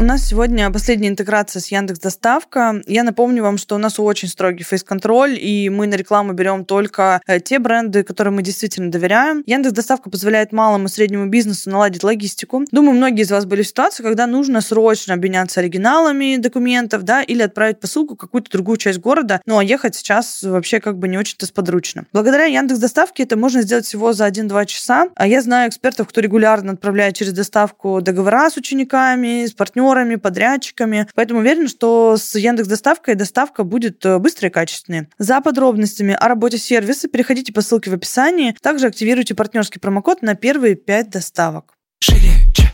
У нас сегодня последняя интеграция с Яндекс Доставка. Я напомню вам, что у нас очень строгий фейс-контроль, и мы на рекламу берем только э, те бренды, которым мы действительно доверяем. Яндекс Доставка позволяет малому и среднему бизнесу наладить логистику. Думаю, многие из вас были в ситуации, когда нужно срочно обменяться оригиналами документов, да, или отправить посылку в какую-то другую часть города. Ну, а ехать сейчас вообще как бы не очень-то сподручно. Благодаря Яндекс Доставке это можно сделать всего за 1-2 часа. А я знаю экспертов, кто регулярно отправляет через доставку договора с учениками, с партнерами, партнерами, подрядчиками. Поэтому уверен, что с Яндекс Доставкой доставка будет э, быстрой и качественной. За подробностями о работе сервиса переходите по ссылке в описании. Также активируйте партнерский промокод на первые 5 доставок. Шире.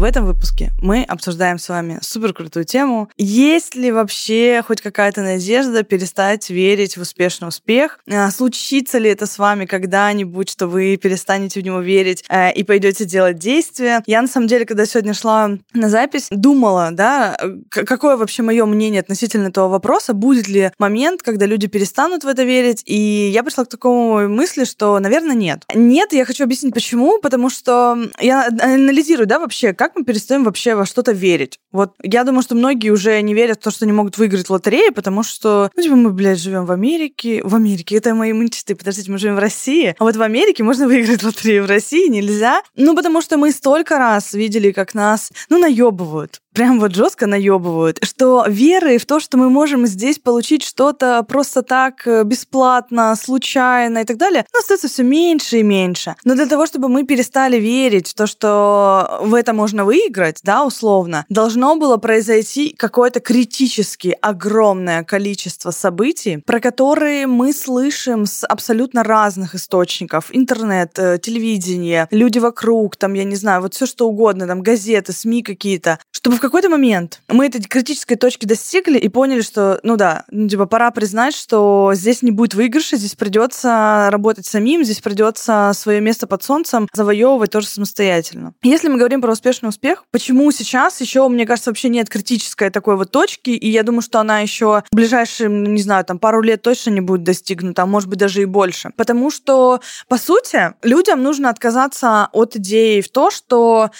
В этом выпуске мы обсуждаем с вами супер крутую тему. Есть ли вообще хоть какая-то надежда перестать верить в успешный успех? А, случится ли это с вами когда-нибудь, что вы перестанете в него верить э, и пойдете делать действия? Я на самом деле, когда сегодня шла на запись, думала, да, какое вообще мое мнение относительно этого вопроса, будет ли момент, когда люди перестанут в это верить, и я пришла к такому мысли, что, наверное, нет. Нет, я хочу объяснить почему, потому что я анализирую, да, вообще, как как мы перестаем вообще во что-то верить? Вот я думаю, что многие уже не верят в то, что они могут выиграть в лотерею, потому что, ну, типа, мы, блядь, живем в Америке. В Америке, это мои мечты. Подождите, мы живем в России. А вот в Америке можно выиграть лотерею, в России нельзя. Ну, потому что мы столько раз видели, как нас, ну, наебывают прям вот жестко наебывают, что веры в то, что мы можем здесь получить что-то просто так э, бесплатно, случайно и так далее, ну, остается все меньше и меньше. Но для того, чтобы мы перестали верить в то, что в это можно выиграть, да, условно, должно было произойти какое-то критически огромное количество событий, про которые мы слышим с абсолютно разных источников. Интернет, э, телевидение, люди вокруг, там, я не знаю, вот все что угодно, там, газеты, СМИ какие-то, чтобы в какой-то момент мы этой критической точки достигли и поняли, что, ну да, ну, типа, пора признать, что здесь не будет выигрыша, здесь придется работать самим, здесь придется свое место под солнцем завоевывать тоже самостоятельно. Если мы говорим про успешный успех, почему сейчас еще, мне кажется, вообще нет критической такой вот точки, и я думаю, что она еще в ближайшие, не знаю, там пару лет точно не будет достигнута, а может быть даже и больше. Потому что, по сути, людям нужно отказаться от идеи в то, что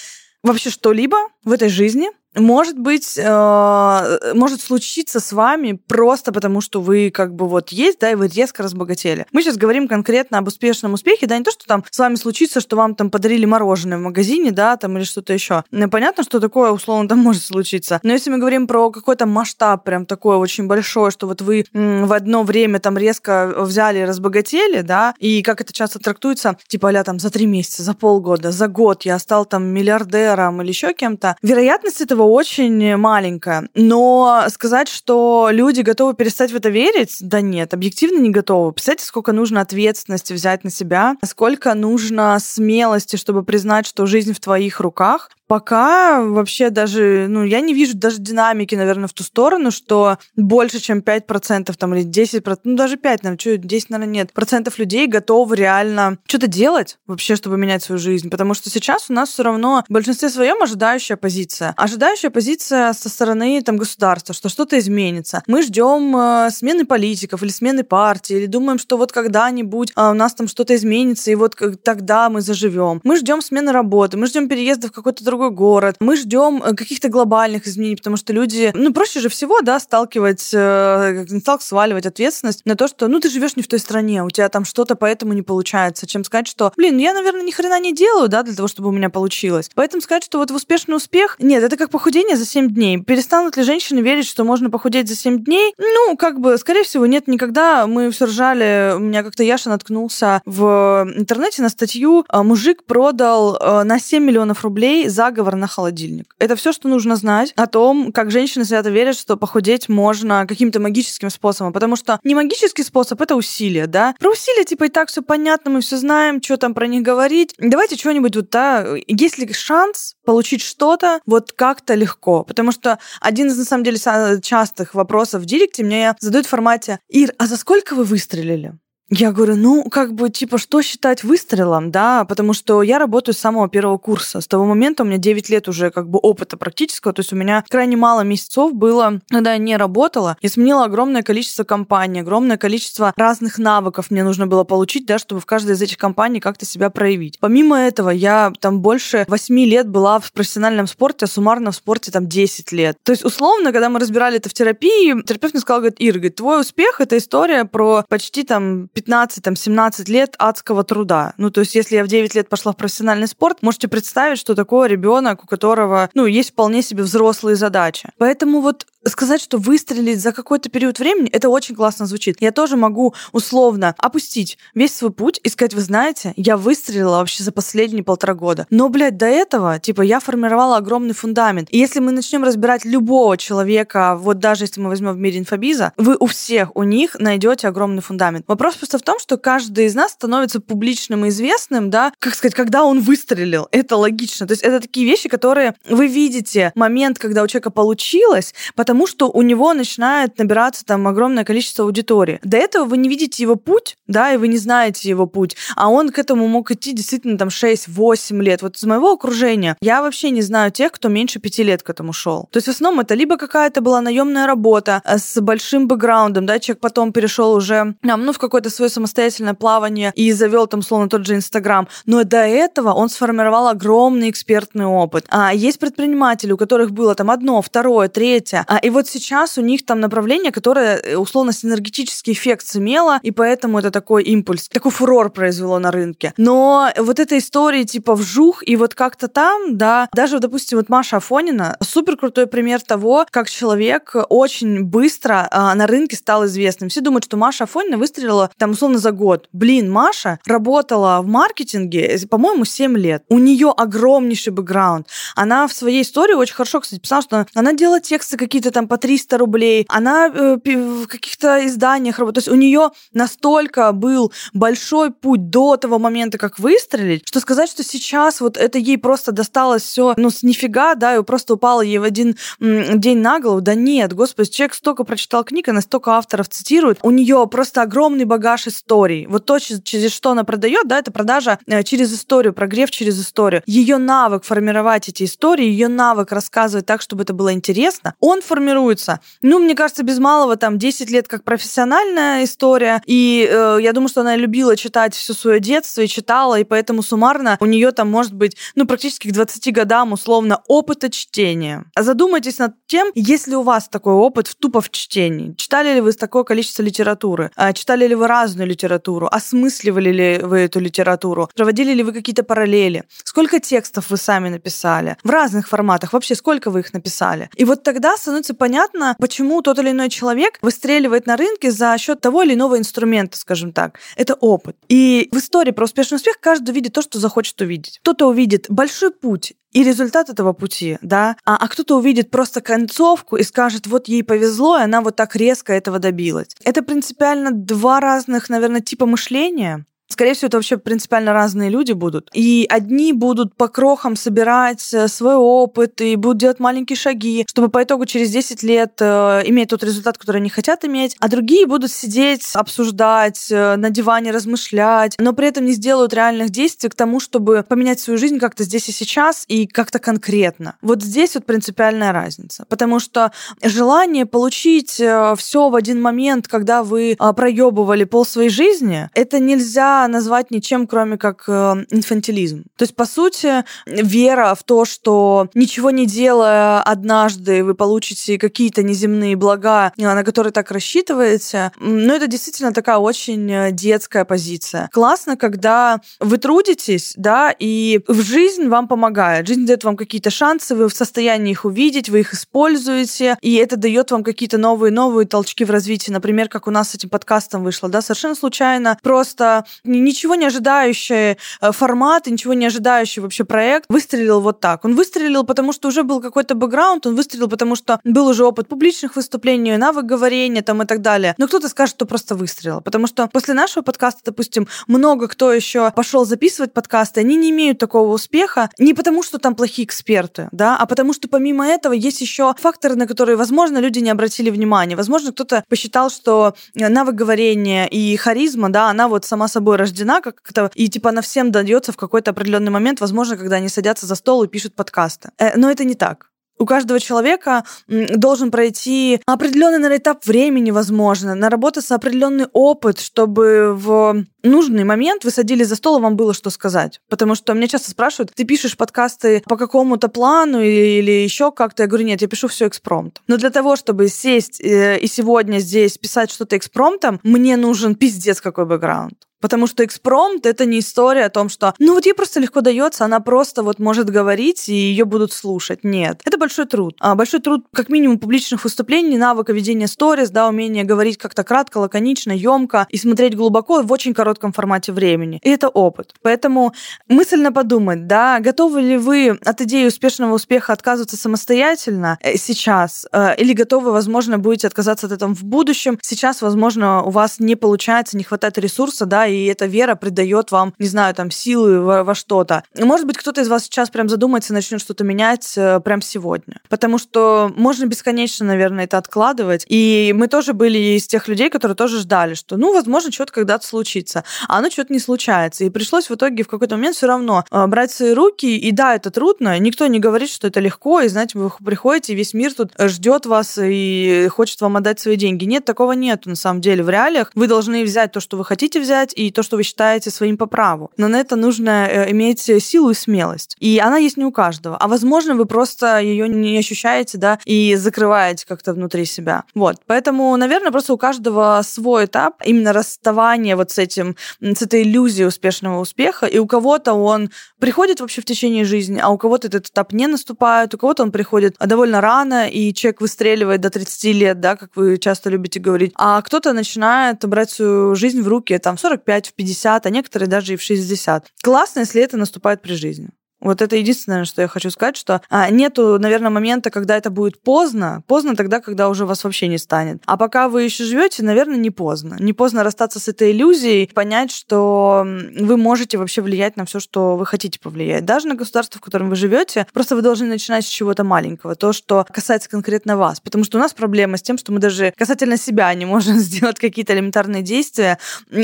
вообще что-либо в этой жизни может быть, э, может случиться с вами просто потому, что вы как бы вот есть, да, и вы резко разбогатели. Мы сейчас говорим конкретно об успешном успехе, да, не то, что там с вами случится, что вам там подарили мороженое в магазине, да, там или что-то еще. Понятно, что такое условно там может случиться. Но если мы говорим про какой-то масштаб прям такой очень большой, что вот вы в одно время там резко взяли и разбогатели, да, и как это часто трактуется, типа, а там за три месяца, за полгода, за год я стал там миллиардером или еще кем-то, вероятность этого этого очень маленькая. Но сказать, что люди готовы перестать в это верить, да нет, объективно не готовы. Представьте, сколько нужно ответственности взять на себя, сколько нужно смелости, чтобы признать, что жизнь в твоих руках, пока вообще даже, ну, я не вижу даже динамики, наверное, в ту сторону, что больше, чем 5% там, или 10%, ну, даже 5, наверное, что, 10, наверное, нет, процентов людей готовы реально что-то делать вообще, чтобы менять свою жизнь. Потому что сейчас у нас все равно в большинстве своем ожидающая позиция. Ожидающая позиция со стороны там, государства, что что-то изменится. Мы ждем э, смены политиков или смены партии, или думаем, что вот когда-нибудь э, у нас там что-то изменится, и вот тогда мы заживем. Мы ждем смены работы, мы ждем переезда в какой-то другой другой город. Мы ждем э, каких-то глобальных изменений, потому что люди, ну, проще же всего, да, сталкивать, э, не стал сваливать ответственность на то, что, ну, ты живешь не в той стране, у тебя там что-то поэтому не получается, чем сказать, что, блин, ну, я, наверное, ни хрена не делаю, да, для того, чтобы у меня получилось. Поэтому сказать, что вот в успешный успех, нет, это как похудение за 7 дней. Перестанут ли женщины верить, что можно похудеть за 7 дней? Ну, как бы, скорее всего, нет никогда. Мы все ржали, у меня как-то Яша наткнулся в интернете на статью, мужик продал э, на 7 миллионов рублей за заговор на холодильник. Это все, что нужно знать о том, как женщины свято верят, что похудеть можно каким-то магическим способом. Потому что не магический способ, это усилие, да? Про усилия, типа, и так все понятно, мы все знаем, что там про них говорить. Давайте что-нибудь вот, да, есть ли шанс получить что-то вот как-то легко? Потому что один из, на самом деле, частых вопросов в директе мне задают в формате «Ир, а за сколько вы выстрелили?» Я говорю, ну, как бы, типа, что считать выстрелом, да, потому что я работаю с самого первого курса. С того момента у меня 9 лет уже как бы опыта практического, то есть у меня крайне мало месяцев было, когда я не работала. Я сменила огромное количество компаний, огромное количество разных навыков мне нужно было получить, да, чтобы в каждой из этих компаний как-то себя проявить. Помимо этого, я там больше 8 лет была в профессиональном спорте, а суммарно в спорте там 10 лет. То есть, условно, когда мы разбирали это в терапии, терапевт мне сказал, говорит, Ир, говорит, твой успех — это история про почти там 15-17 лет адского труда. Ну, то есть, если я в 9 лет пошла в профессиональный спорт, можете представить, что такое ребенок, у которого, ну, есть вполне себе взрослые задачи. Поэтому вот сказать, что выстрелить за какой-то период времени, это очень классно звучит. Я тоже могу условно опустить весь свой путь и сказать, вы знаете, я выстрелила вообще за последние полтора года. Но, блядь, до этого, типа, я формировала огромный фундамент. И если мы начнем разбирать любого человека, вот даже если мы возьмем в мире инфобиза, вы у всех, у них найдете огромный фундамент. Вопрос просто в том, что каждый из нас становится публичным и известным, да, как сказать, когда он выстрелил. Это логично. То есть это такие вещи, которые вы видите момент, когда у человека получилось, потому потому что у него начинает набираться там огромное количество аудитории. До этого вы не видите его путь, да, и вы не знаете его путь, а он к этому мог идти действительно там 6-8 лет. Вот из моего окружения я вообще не знаю тех, кто меньше 5 лет к этому шел. То есть в основном это либо какая-то была наемная работа э, с большим бэкграундом, да, человек потом перешел уже ну, в какое-то свое самостоятельное плавание и завел там, словно тот же Инстаграм. Но до этого он сформировал огромный экспертный опыт. А есть предприниматели, у которых было там одно, второе, третье, а и вот сейчас у них там направление, которое э, условно синергетический эффект сымело, и поэтому это такой импульс, такой фурор произвело на рынке. Но вот эта история типа вжух, и вот как-то там, да, даже, допустим, вот Маша Афонина, супер крутой пример того, как человек очень быстро а, на рынке стал известным. Все думают, что Маша Афонина выстрелила там условно за год. Блин, Маша работала в маркетинге, э, по-моему, 7 лет. У нее огромнейший бэкграунд. Она в своей истории очень хорошо, кстати, писала, что она делала тексты какие-то какие-то там по 300 рублей. Она э, в каких-то изданиях работает. То есть у нее настолько был большой путь до того момента, как выстрелить, что сказать, что сейчас вот это ей просто досталось все, ну, с нифига, да, и просто упало ей в один день на голову. Да нет, господи, человек столько прочитал книг, она столько авторов цитирует. У нее просто огромный багаж историй. Вот то, через что она продает, да, это продажа э, через историю, прогрев через историю. Ее навык формировать эти истории, ее навык рассказывать так, чтобы это было интересно, он формирует формируется. Ну, мне кажется, без малого там 10 лет как профессиональная история. И э, я думаю, что она любила читать все свое детство и читала, и поэтому суммарно у нее там может быть, ну, практически к 20 годам условно опыта чтения. Задумайтесь над тем, если у вас такой опыт в тупо в чтении. Читали ли вы такое количество литературы? А, читали ли вы разную литературу? Осмысливали ли вы эту литературу? Проводили ли вы какие-то параллели? Сколько текстов вы сами написали? В разных форматах. Вообще, сколько вы их написали? И вот тогда становится становится понятно, почему тот или иной человек выстреливает на рынке за счет того или иного инструмента, скажем так. Это опыт. И в истории про успешный успех каждый увидит то, что захочет увидеть. Кто-то увидит большой путь, и результат этого пути, да, а, а кто-то увидит просто концовку и скажет, вот ей повезло, и она вот так резко этого добилась. Это принципиально два разных, наверное, типа мышления, Скорее всего, это вообще принципиально разные люди будут. И одни будут по крохам собирать э, свой опыт и будут делать маленькие шаги, чтобы по итогу через 10 лет э, иметь тот результат, который они хотят иметь. А другие будут сидеть, обсуждать, э, на диване размышлять, но при этом не сделают реальных действий к тому, чтобы поменять свою жизнь как-то здесь и сейчас и как-то конкретно. Вот здесь вот принципиальная разница. Потому что желание получить все в один момент, когда вы проебывали пол своей жизни, это нельзя назвать ничем, кроме как э, инфантилизм. То есть, по сути, вера в то, что ничего не делая однажды вы получите какие-то неземные блага, э, на которые так рассчитываете, ну, это действительно такая очень э, детская позиция. Классно, когда вы трудитесь, да, и в жизнь вам помогает. Жизнь дает вам какие-то шансы, вы в состоянии их увидеть, вы их используете, и это дает вам какие-то новые-новые толчки в развитии. Например, как у нас с этим подкастом вышло, да, совершенно случайно, просто ничего не ожидающий э, формат, ничего не ожидающий вообще проект выстрелил вот так. Он выстрелил, потому что уже был какой-то бэкграунд, он выстрелил, потому что был уже опыт публичных выступлений, навык говорения там и так далее. Но кто-то скажет, что просто выстрелил, потому что после нашего подкаста, допустим, много кто еще пошел записывать подкасты, они не имеют такого успеха не потому, что там плохие эксперты, да, а потому что помимо этого есть еще факторы, на которые, возможно, люди не обратили внимания. Возможно, кто-то посчитал, что навык говорения и харизма, да, она вот сама собой рождена как-то, и типа она всем дается в какой-то определенный момент, возможно, когда они садятся за стол и пишут подкасты. Э, но это не так у каждого человека должен пройти определенный наверное, этап времени, возможно, наработаться определенный опыт, чтобы в нужный момент вы садились за стол, и вам было что сказать. Потому что меня часто спрашивают, ты пишешь подкасты по какому-то плану или еще как-то? Я говорю, нет, я пишу все экспромт. Но для того, чтобы сесть э, и сегодня здесь писать что-то экспромтом, мне нужен пиздец какой бэкграунд. Потому что экспромт — это не история о том, что ну вот ей просто легко дается, она просто вот может говорить, и ее будут слушать. Нет. Это большой труд. А большой труд как минимум публичных выступлений, навыка ведения сторис, да, умение говорить как-то кратко, лаконично, емко и смотреть глубоко в очень коротком формате времени. И это опыт. Поэтому мысленно подумать, да, готовы ли вы от идеи успешного успеха отказываться самостоятельно э, сейчас, э, или готовы, возможно, будете отказаться от этого в будущем. Сейчас, возможно, у вас не получается, не хватает ресурса, да, и эта вера придает вам, не знаю, там, силы во, во что-то. Может быть, кто-то из вас сейчас прям задумается и начнет что-то менять э, прям сегодня. Потому что можно бесконечно, наверное, это откладывать. И мы тоже были из тех людей, которые тоже ждали, что, ну, возможно, что-то когда-то случится. А оно что-то не случается. И пришлось в итоге в какой-то момент все равно э, брать свои руки. И да, это трудно. Никто не говорит, что это легко. И, знаете, вы приходите, и весь мир тут ждет вас и хочет вам отдать свои деньги. Нет, такого нету на самом деле в реалиях. Вы должны взять то, что вы хотите взять, и то, что вы считаете своим по праву. Но на это нужно э, иметь силу и смелость. И она есть не у каждого. А возможно, вы просто ее не ощущаете, да, и закрываете как-то внутри себя. Вот. Поэтому, наверное, просто у каждого свой этап именно расставания вот с этим, с этой иллюзией успешного успеха. И у кого-то он приходит вообще в течение жизни, а у кого-то этот этап не наступает, у кого-то он приходит довольно рано, и человек выстреливает до 30 лет, да, как вы часто любите говорить. А кто-то начинает брать свою жизнь в руки там в 45 45, в 50, а некоторые даже и в 60. Классно, если это наступает при жизни. Вот это единственное, что я хочу сказать, что а, нету, наверное, момента, когда это будет поздно. Поздно тогда, когда уже вас вообще не станет. А пока вы еще живете, наверное, не поздно. Не поздно расстаться с этой иллюзией, понять, что вы можете вообще влиять на все, что вы хотите повлиять. Даже на государство, в котором вы живете. Просто вы должны начинать с чего-то маленького. То, что касается конкретно вас. Потому что у нас проблема с тем, что мы даже касательно себя не можем сделать какие-то элементарные действия,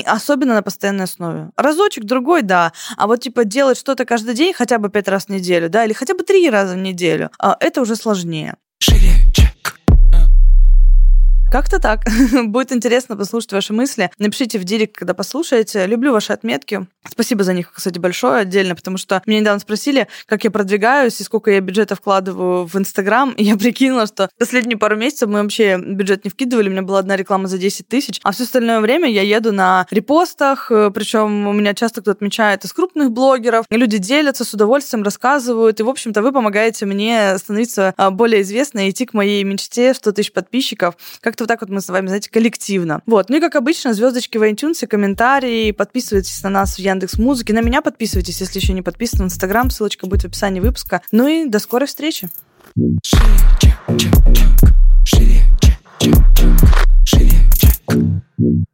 особенно на постоянной основе. Разочек, другой, да. А вот типа делать что-то каждый день, хотя бы бы пять раз в неделю, да, или хотя бы три раза в неделю, а это уже сложнее. Как-то так. Будет интересно послушать ваши мысли. Напишите в директ, когда послушаете. Люблю ваши отметки. Спасибо за них, кстати, большое отдельно, потому что меня недавно спросили, как я продвигаюсь и сколько я бюджета вкладываю в Инстаграм. И я прикинула, что последние пару месяцев мы вообще бюджет не вкидывали. У меня была одна реклама за 10 тысяч, а все остальное время я еду на репостах. Причем у меня часто кто отмечает из крупных блогеров. Люди делятся с удовольствием, рассказывают. И, в общем-то, вы помогаете мне становиться а, более известной и идти к моей мечте в 100 тысяч подписчиков. Как-то вот так вот мы с вами, знаете, коллективно. Вот. Ну и, как обычно, звездочки в iTunes, комментарии, подписывайтесь на нас в Яндекс Музыке, на меня подписывайтесь, если еще не подписаны, в Инстаграм, ссылочка будет в описании выпуска. Ну и до скорой встречи. Шире, чек,